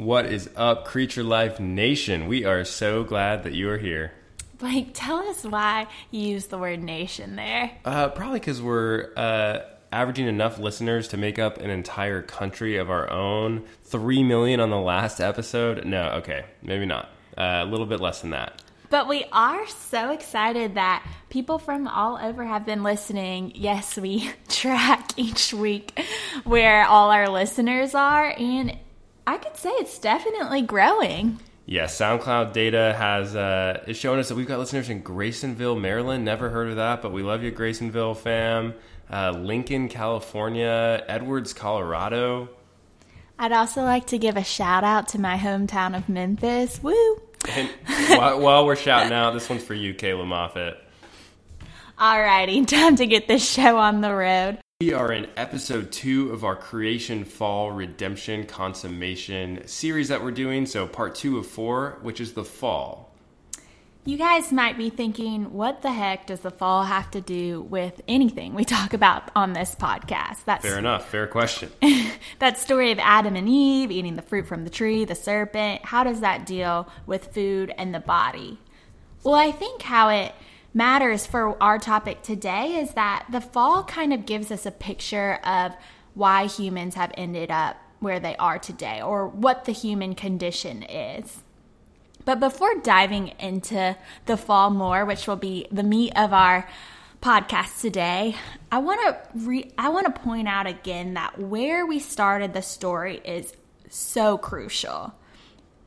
What is up, Creature Life Nation? We are so glad that you are here. Blake, tell us why you use the word nation there. Uh, probably because we're uh, averaging enough listeners to make up an entire country of our own. Three million on the last episode. No, okay, maybe not. Uh, a little bit less than that. But we are so excited that people from all over have been listening. Yes, we track each week where all our listeners are, and I could say it's definitely growing. Yeah, SoundCloud data has uh, is showing us that we've got listeners in Grasonville, Maryland. Never heard of that, but we love you, Grasonville fam. Uh, Lincoln, California, Edwards, Colorado. I'd also like to give a shout out to my hometown of Memphis. Woo! And while, while we're shouting out, this one's for you, Kayla Moffat. Alrighty, time to get this show on the road. We are in episode two of our creation, fall, redemption, consummation series that we're doing. So, part two of four, which is the fall. You guys might be thinking, what the heck does the fall have to do with anything we talk about on this podcast? That's fair enough. Fair question. that story of Adam and Eve eating the fruit from the tree, the serpent, how does that deal with food and the body? Well, I think how it matters for our topic today is that the fall kind of gives us a picture of why humans have ended up where they are today or what the human condition is. But before diving into the fall more, which will be the meat of our podcast today, I want to I want to point out again that where we started the story is so crucial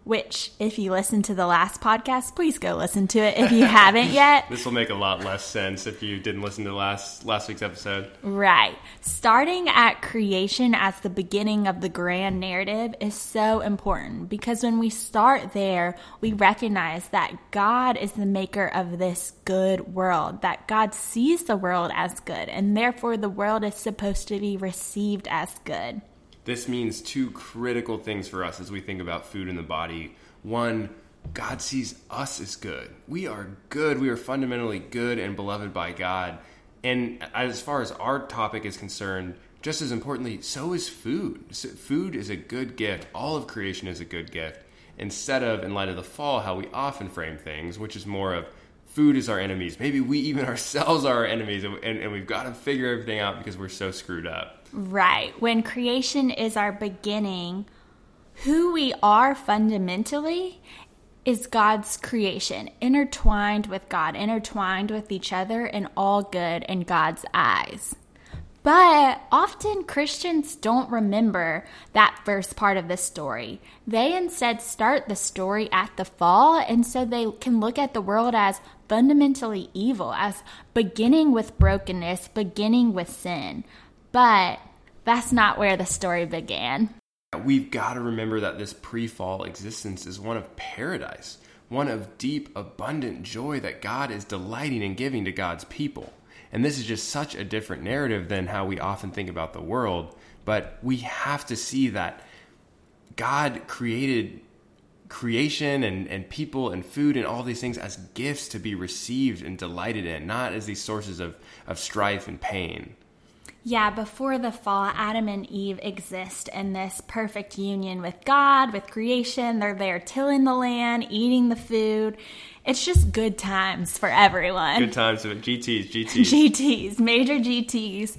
which if you listen to the last podcast please go listen to it if you haven't yet. This will make a lot less sense if you didn't listen to last last week's episode. Right. Starting at creation as the beginning of the grand narrative is so important because when we start there we recognize that god is the maker of this good world that god sees the world as good and therefore the world is supposed to be received as good this means two critical things for us as we think about food in the body. One, God sees us as good. We are good. We are fundamentally good and beloved by God. And as far as our topic is concerned, just as importantly, so is food. Food is a good gift. All of creation is a good gift. Instead of, in light of the fall, how we often frame things, which is more of food is our enemies. Maybe we even ourselves are our enemies, and, and, we've got to figure everything out because we're so screwed up. Right. When creation is our beginning, who we are fundamentally is God's creation, intertwined with God, intertwined with each other, and all good in God's eyes. But often Christians don't remember that first part of the story. They instead start the story at the fall, and so they can look at the world as fundamentally evil, as beginning with brokenness, beginning with sin. But that's not where the story began. We've got to remember that this pre fall existence is one of paradise, one of deep, abundant joy that God is delighting in giving to God's people. And this is just such a different narrative than how we often think about the world. But we have to see that God created creation and, and people and food and all these things as gifts to be received and delighted in, not as these sources of, of strife and pain. Yeah, before the fall, Adam and Eve exist in this perfect union with God, with creation. They're there tilling the land, eating the food. It's just good times for everyone. Good times, GTs, GTs. GTs, major GTs.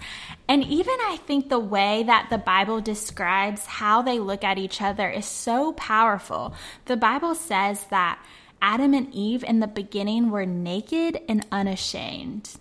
And even I think the way that the Bible describes how they look at each other is so powerful. The Bible says that Adam and Eve in the beginning were naked and unashamed.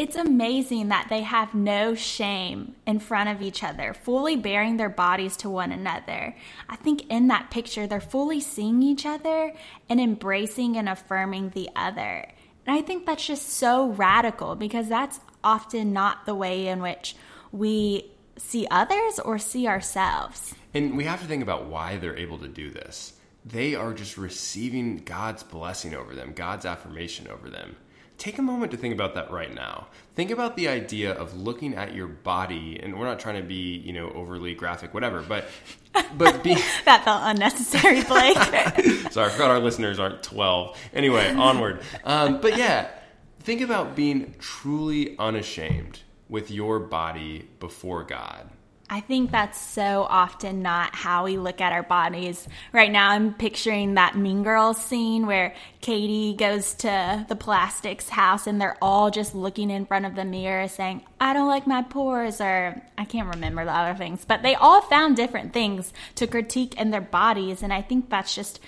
It's amazing that they have no shame in front of each other, fully baring their bodies to one another. I think in that picture, they're fully seeing each other and embracing and affirming the other. And I think that's just so radical because that's often not the way in which we see others or see ourselves. And we have to think about why they're able to do this. They are just receiving God's blessing over them, God's affirmation over them take a moment to think about that right now. Think about the idea of looking at your body, and we're not trying to be, you know, overly graphic, whatever, but but be that felt unnecessary, Blake. Sorry, I forgot our listeners aren't twelve. Anyway, onward. Um, but yeah, think about being truly unashamed with your body before God. I think that's so often not how we look at our bodies. Right now, I'm picturing that Mean Girls scene where Cady goes to the plastics house and they're all just looking in front of the mirror saying, I don't like my pores, or I can't remember the other things, but they all found different things to critique in their bodies. And I think that's just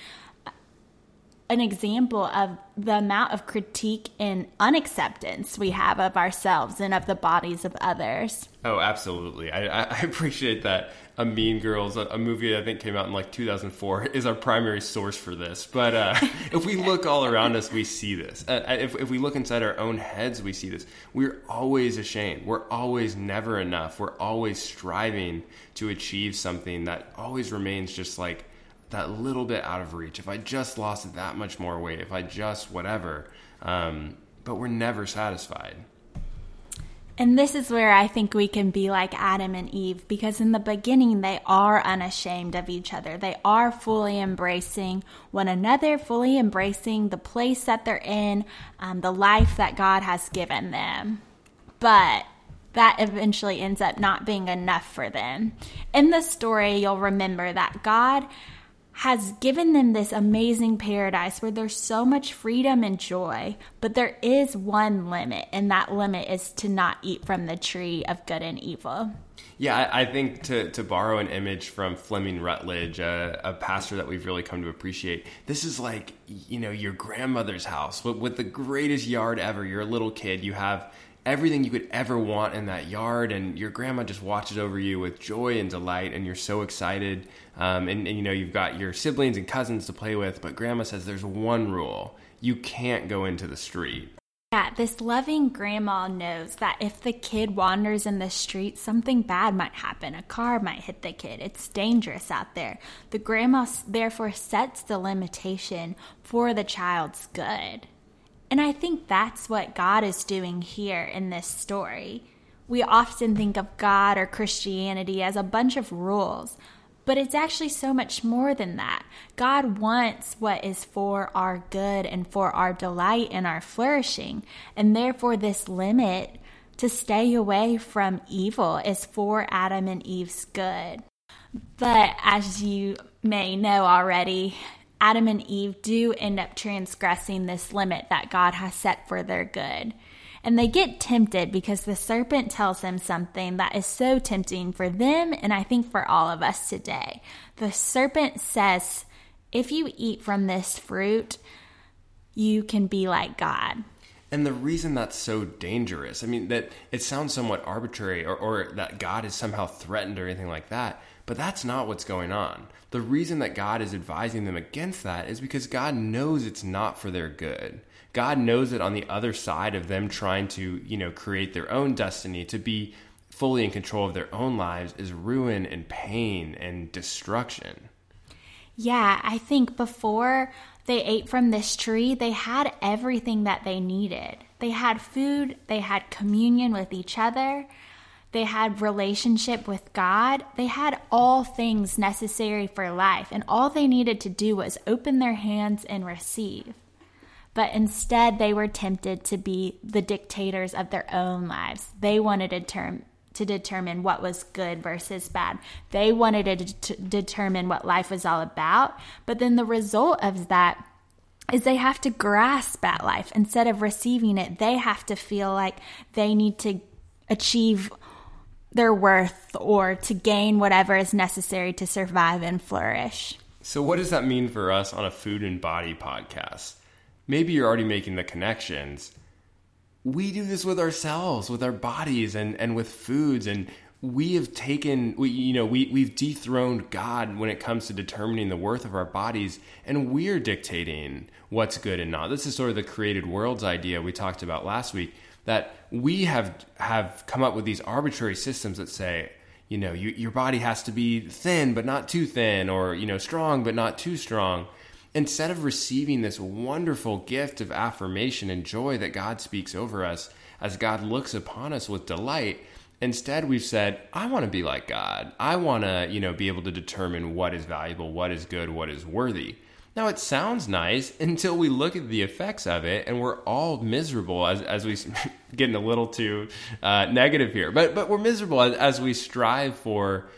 an example of the amount of critique and unacceptance we have of ourselves and of the bodies of others. Oh, absolutely. I, I appreciate that. A Mean Girls, a, a, movie I think came out in like 2004, is our primary source for this. But uh, if we look all around us, we see this. Uh, uh, if, if we look inside our own heads, we see this. We're always ashamed. We're always never enough. We're always striving to achieve something that always remains just like that little bit out of reach, if I just lost that much more weight, if I just whatever, um, but we're never satisfied. And this is where I think we can be like Adam and Eve because in the beginning they are unashamed of each other. They are fully embracing one another, fully embracing the place that they're in, um, the life that God has given them. But that eventually ends up not being enough for them. In the story, you'll remember that God has given them this amazing paradise where there's so much freedom and joy, but there is one limit, and that limit is to not eat from the tree of good and evil. Yeah, I, I think to, to borrow an image from Fleming Rutledge, a pastor that we've really come to appreciate, this is like, you know, your grandmother's house with, with the greatest yard ever. You're a little kid, you have everything you could ever want in that yard and your grandma just watches over you with joy and delight and you're so excited um, and, and, you know you've got your siblings and cousins to play with but grandma says there's one rule you can't go into the street yeah, this loving grandma knows that if the kid wanders in the street, something bad might happen. A car might hit the kid. It's dangerous out there. The grandma therefore sets the limitation for the child's good. And I think that's what God is doing here in this story. We often think of God or Christianity as a bunch of rules, but it's actually so much more than that. God wants what is for our good and for our delight and our flourishing. And therefore, this limit to stay away from evil is for Adam and Eve's good. But as you may know already, Adam and Eve do end up transgressing this limit that God has set for their good. And they get tempted because the serpent tells them something that is so tempting for them and I think for all of us today. The serpent says, if you eat from this fruit, you can be like God. And the reason that's so dangerous, I mean, that it sounds somewhat arbitrary or, or that God is somehow threatened or anything like that, but that's not what's going on. The reason that God is advising them against that is because God knows it's not for their good. God knows that on the other side of them trying to, you know, create their own destiny, to be fully in control of their own lives is ruin and pain and destruction. Yeah, I think before they ate from this tree, they had everything that they needed. They had food, they had communion with each other, they had relationship with God. They had all things necessary for life, and all they needed to do was open their hands and receive. But instead, they were tempted to be the dictators of their own lives. They wanted to, term, to determine what was good versus bad. They wanted to, to determine what life was all about. But then the result of that is they have to grasp at life instead of receiving it. They have to feel like they need to achieve their worth or to gain whatever is necessary to survive and flourish. So, what does that mean for us on a food and body podcast? Maybe you're already making the connections. We do this with ourselves, with our bodies, and, and with foods, and we have taken, we, you know, we, we've dethroned God when it comes to determining the worth of our bodies, and we're dictating what's good and not. This is sort of the created worlds idea we talked about last week that we have have come up with these arbitrary systems that say you know you, your body has to be thin but not too thin or you know strong but not too strong. Instead of receiving this wonderful gift of affirmation and joy that God speaks over us as God looks upon us with delight instead we've said I want to be like God. I want to you know be able to determine what is valuable what is good what is worthy Now it sounds nice until we look at the effects of it, and we're all miserable as as we getting a little too uh, negative here, but but we're miserable as, as we strive for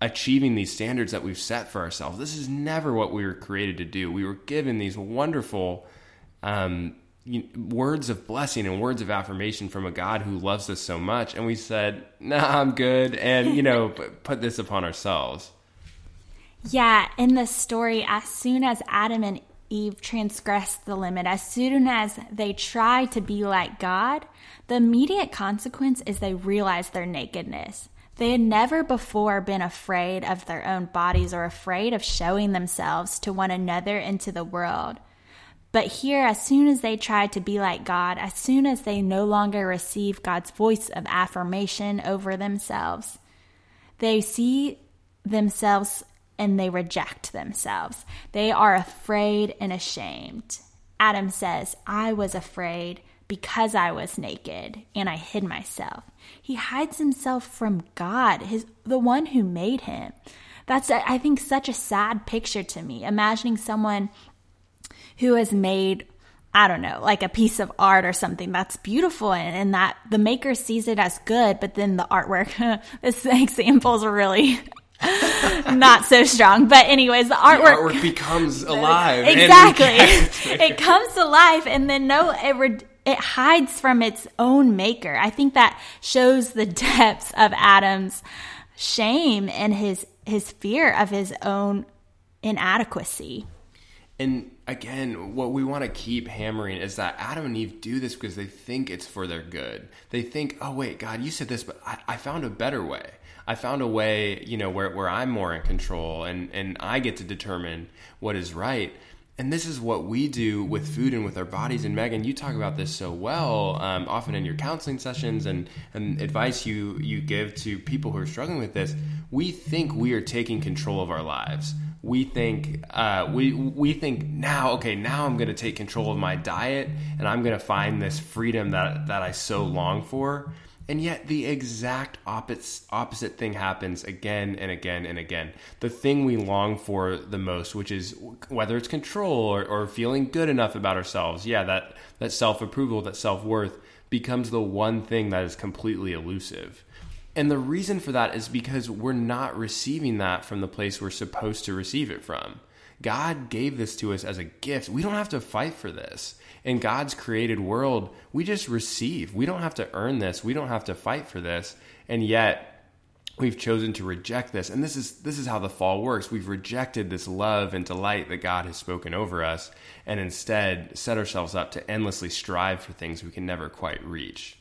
achieving these standards that we've set for ourselves. This is never what we were created to do. We were given these wonderful um, words of blessing and words of affirmation from a God who loves us so much, and we said, "Nah, I'm good," and you know, put this upon ourselves. Yeah, in the story, as soon as Adam and Eve transgressed the limit, as soon as they try to be like God, the immediate consequence is they realize their nakedness. They had never before been afraid of their own bodies or afraid of showing themselves to one another and to the world. But here, as soon as they tried to be like God, as soon as they no longer receive God's voice of affirmation over themselves, they see themselves and they reject themselves. They are afraid and ashamed. Adam says, I was afraid because I was naked and I hid myself. He hides himself from God, his the one who made him. That's I think such a sad picture to me. Imagining someone who has made I don't know, like a piece of art or something that's beautiful and, and that the maker sees it as good, but then the artwork, this example is really not so strong. But anyways, the artwork, the artwork becomes alive. Exactly, it comes to life, and then no, it it hides from its own maker. I think that shows the depths of Adam's shame and his his fear of his own inadequacy. And again, what we want to keep hammering is that Adam and Eve do this because they think it's for their good. They think, oh, wait, God, you said this, but I, I found a better way. I found a way, you know, where, where I'm more in control and, and I get to determine what is right. And this is what we do with food and with our bodies. And Megan, you talk about this so well, um, often in your counseling sessions and, and advice you, you give to people who are struggling with this. We think we are taking control of our lives. We think uh, we we think now, okay, now I'm going to take control of my diet, and I'm going to find this freedom that that I so long for. And yet, the exact opposite, thing happens again and again and again. The thing we long for the most, which is whether it's control or, or feeling good enough about ourselves, yeah, that, that self approval, that self worth, becomes the one thing that is completely elusive. And the reason for that is because we're not receiving that from the place we're supposed to receive it from. God gave this to us as a gift. We don't have to fight for this in God's created world, we just receive. We don't have to earn this. We don't have to fight for this. And yet, we've chosen to reject this. And this is this is how the fall works. We've rejected this love and delight that God has spoken over us and instead set ourselves up to endlessly strive for things we can never quite reach.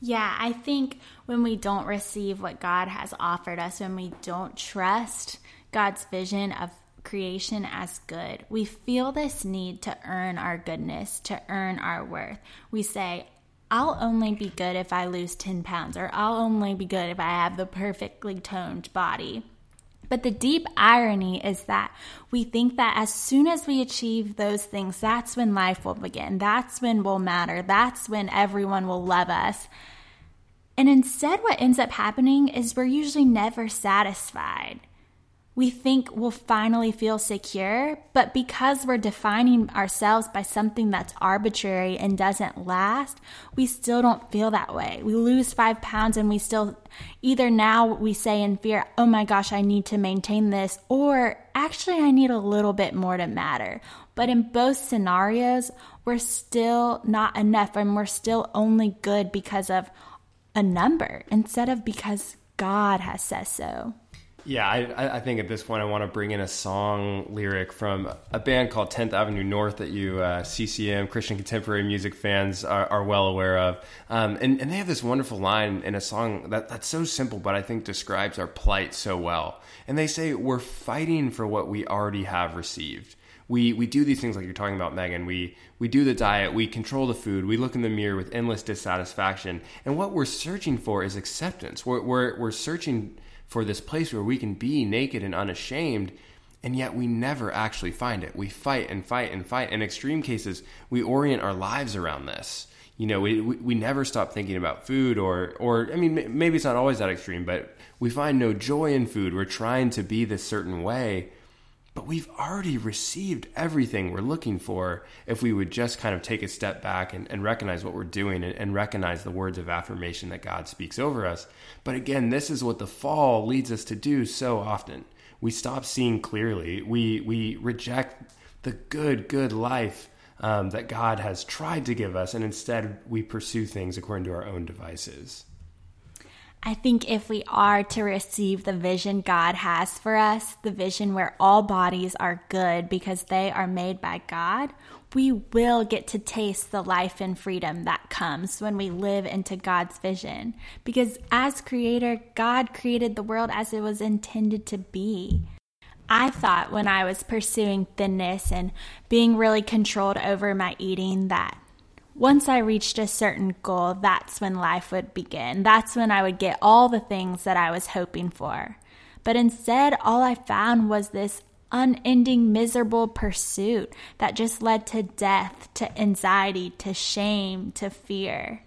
Yeah, I think when we don't receive what God has offered us, when we don't trust God's vision of creation as good. We feel this need to earn our goodness, to earn our worth. We say, I'll only be good if I lose 10 pounds, or I'll only be good if I have the perfectly toned body. But the deep irony is that we think that as soon as we achieve those things, that's when life will begin. That's when we'll matter. That's when everyone will love us. And instead, what ends up happening is we're usually never satisfied we think we'll finally feel secure, but because we're defining ourselves by something that's arbitrary and doesn't last, we still don't feel that way. We lose five pounds and we still, either now we say in fear, oh my gosh, I need to maintain this, or actually, I need a little bit more to matter. But in both scenarios, we're still not enough and we're still only good because of a number instead of because God has said so. Yeah, I, I, think at this point I want to bring in a song lyric from a band called 10th Avenue North that you uh, CCM Christian contemporary music fans are, are well aware of, um, and, and they have this wonderful line in a song that, that's so simple, but I think describes our plight so well. And they say we're fighting for what we already have received. We we do these things like you're talking about, Megan. We we do the diet, we control the food, we look in the mirror with endless dissatisfaction, and what we're searching for is acceptance. We're we're, we're searching for this place where we can be naked and unashamed, and yet we never actually find it. We fight and fight and fight. In extreme cases, we orient our lives around this. You know, we, we, we never stop thinking about food, or, or, I mean, maybe it's not always that extreme, but we find no joy in food. We're trying to be this certain way, but we've already received everything we're looking for if we would just kind of take a step back and, and recognize what we're doing and, and, recognize the words of affirmation that God speaks over us. But again, this is what the fall leads us to do so often. We stop seeing clearly. We we reject the good, good life um, that God has tried to give us, and instead we pursue things according to our own devices. I think if we are to receive the vision God has for us, the vision where all bodies are good because they are made by God, we will get to taste the life and freedom that comes when we live into God's vision. Because as creator, God created the world as it was intended to be. I thought when I was pursuing thinness and being really controlled over my eating that once I reached a certain goal, that's when life would begin. That's when I would get all the things that I was hoping for. But instead, all I found was this unending, miserable pursuit that just led to death, to anxiety, to shame, to fear.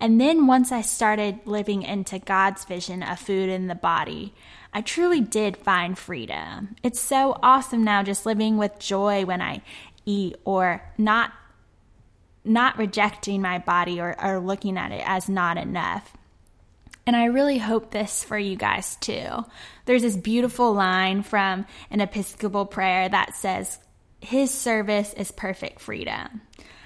And then once I started living into God's vision of food in the body, I truly did find freedom. It's so awesome now just living with joy when I eat or not not rejecting my body or, or looking at it as not enough. And I really hope this for you guys too. There's this beautiful line from an Episcopal prayer that says, His service is perfect freedom.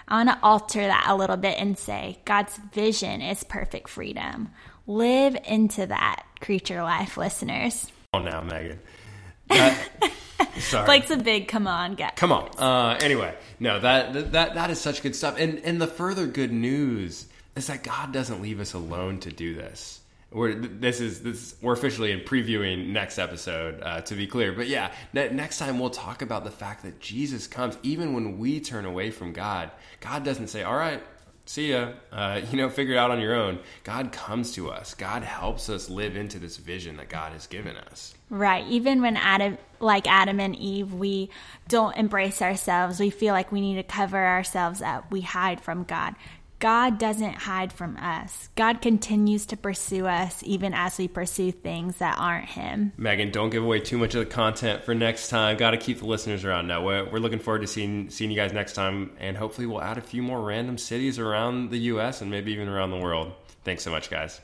I want to alter that a little bit and say, God's vision is perfect freedom. Live into that creature life, listeners. Oh, now, Megan. That, sorry. Blake's a big come on guy. Come on. Uh, anyway, no, that that that is such good stuff. And and the further good news is that God doesn't leave us alone to do this. We're this is this we're officially in previewing next episode uh, to be clear. But yeah, ne- next time we'll talk about the fact that Jesus comes even when we turn away from God. God doesn't say, "All right, see ya. Uh, you know, figure it out on your own. God comes to us. God helps us live into this vision that God has given us. Right. Even when Adam, like Adam and Eve, we don't embrace ourselves. We feel like we need to cover ourselves up. We hide from God. God doesn't hide from us. God continues to pursue us even as we pursue things that aren't Him. Megan, don't give away too much of the content for next time. Got to keep the listeners around now. We're, we're looking forward to seeing seeing you guys next time, and hopefully we'll add a few more random cities around the U.S. and maybe even around the world. Thanks so much, guys.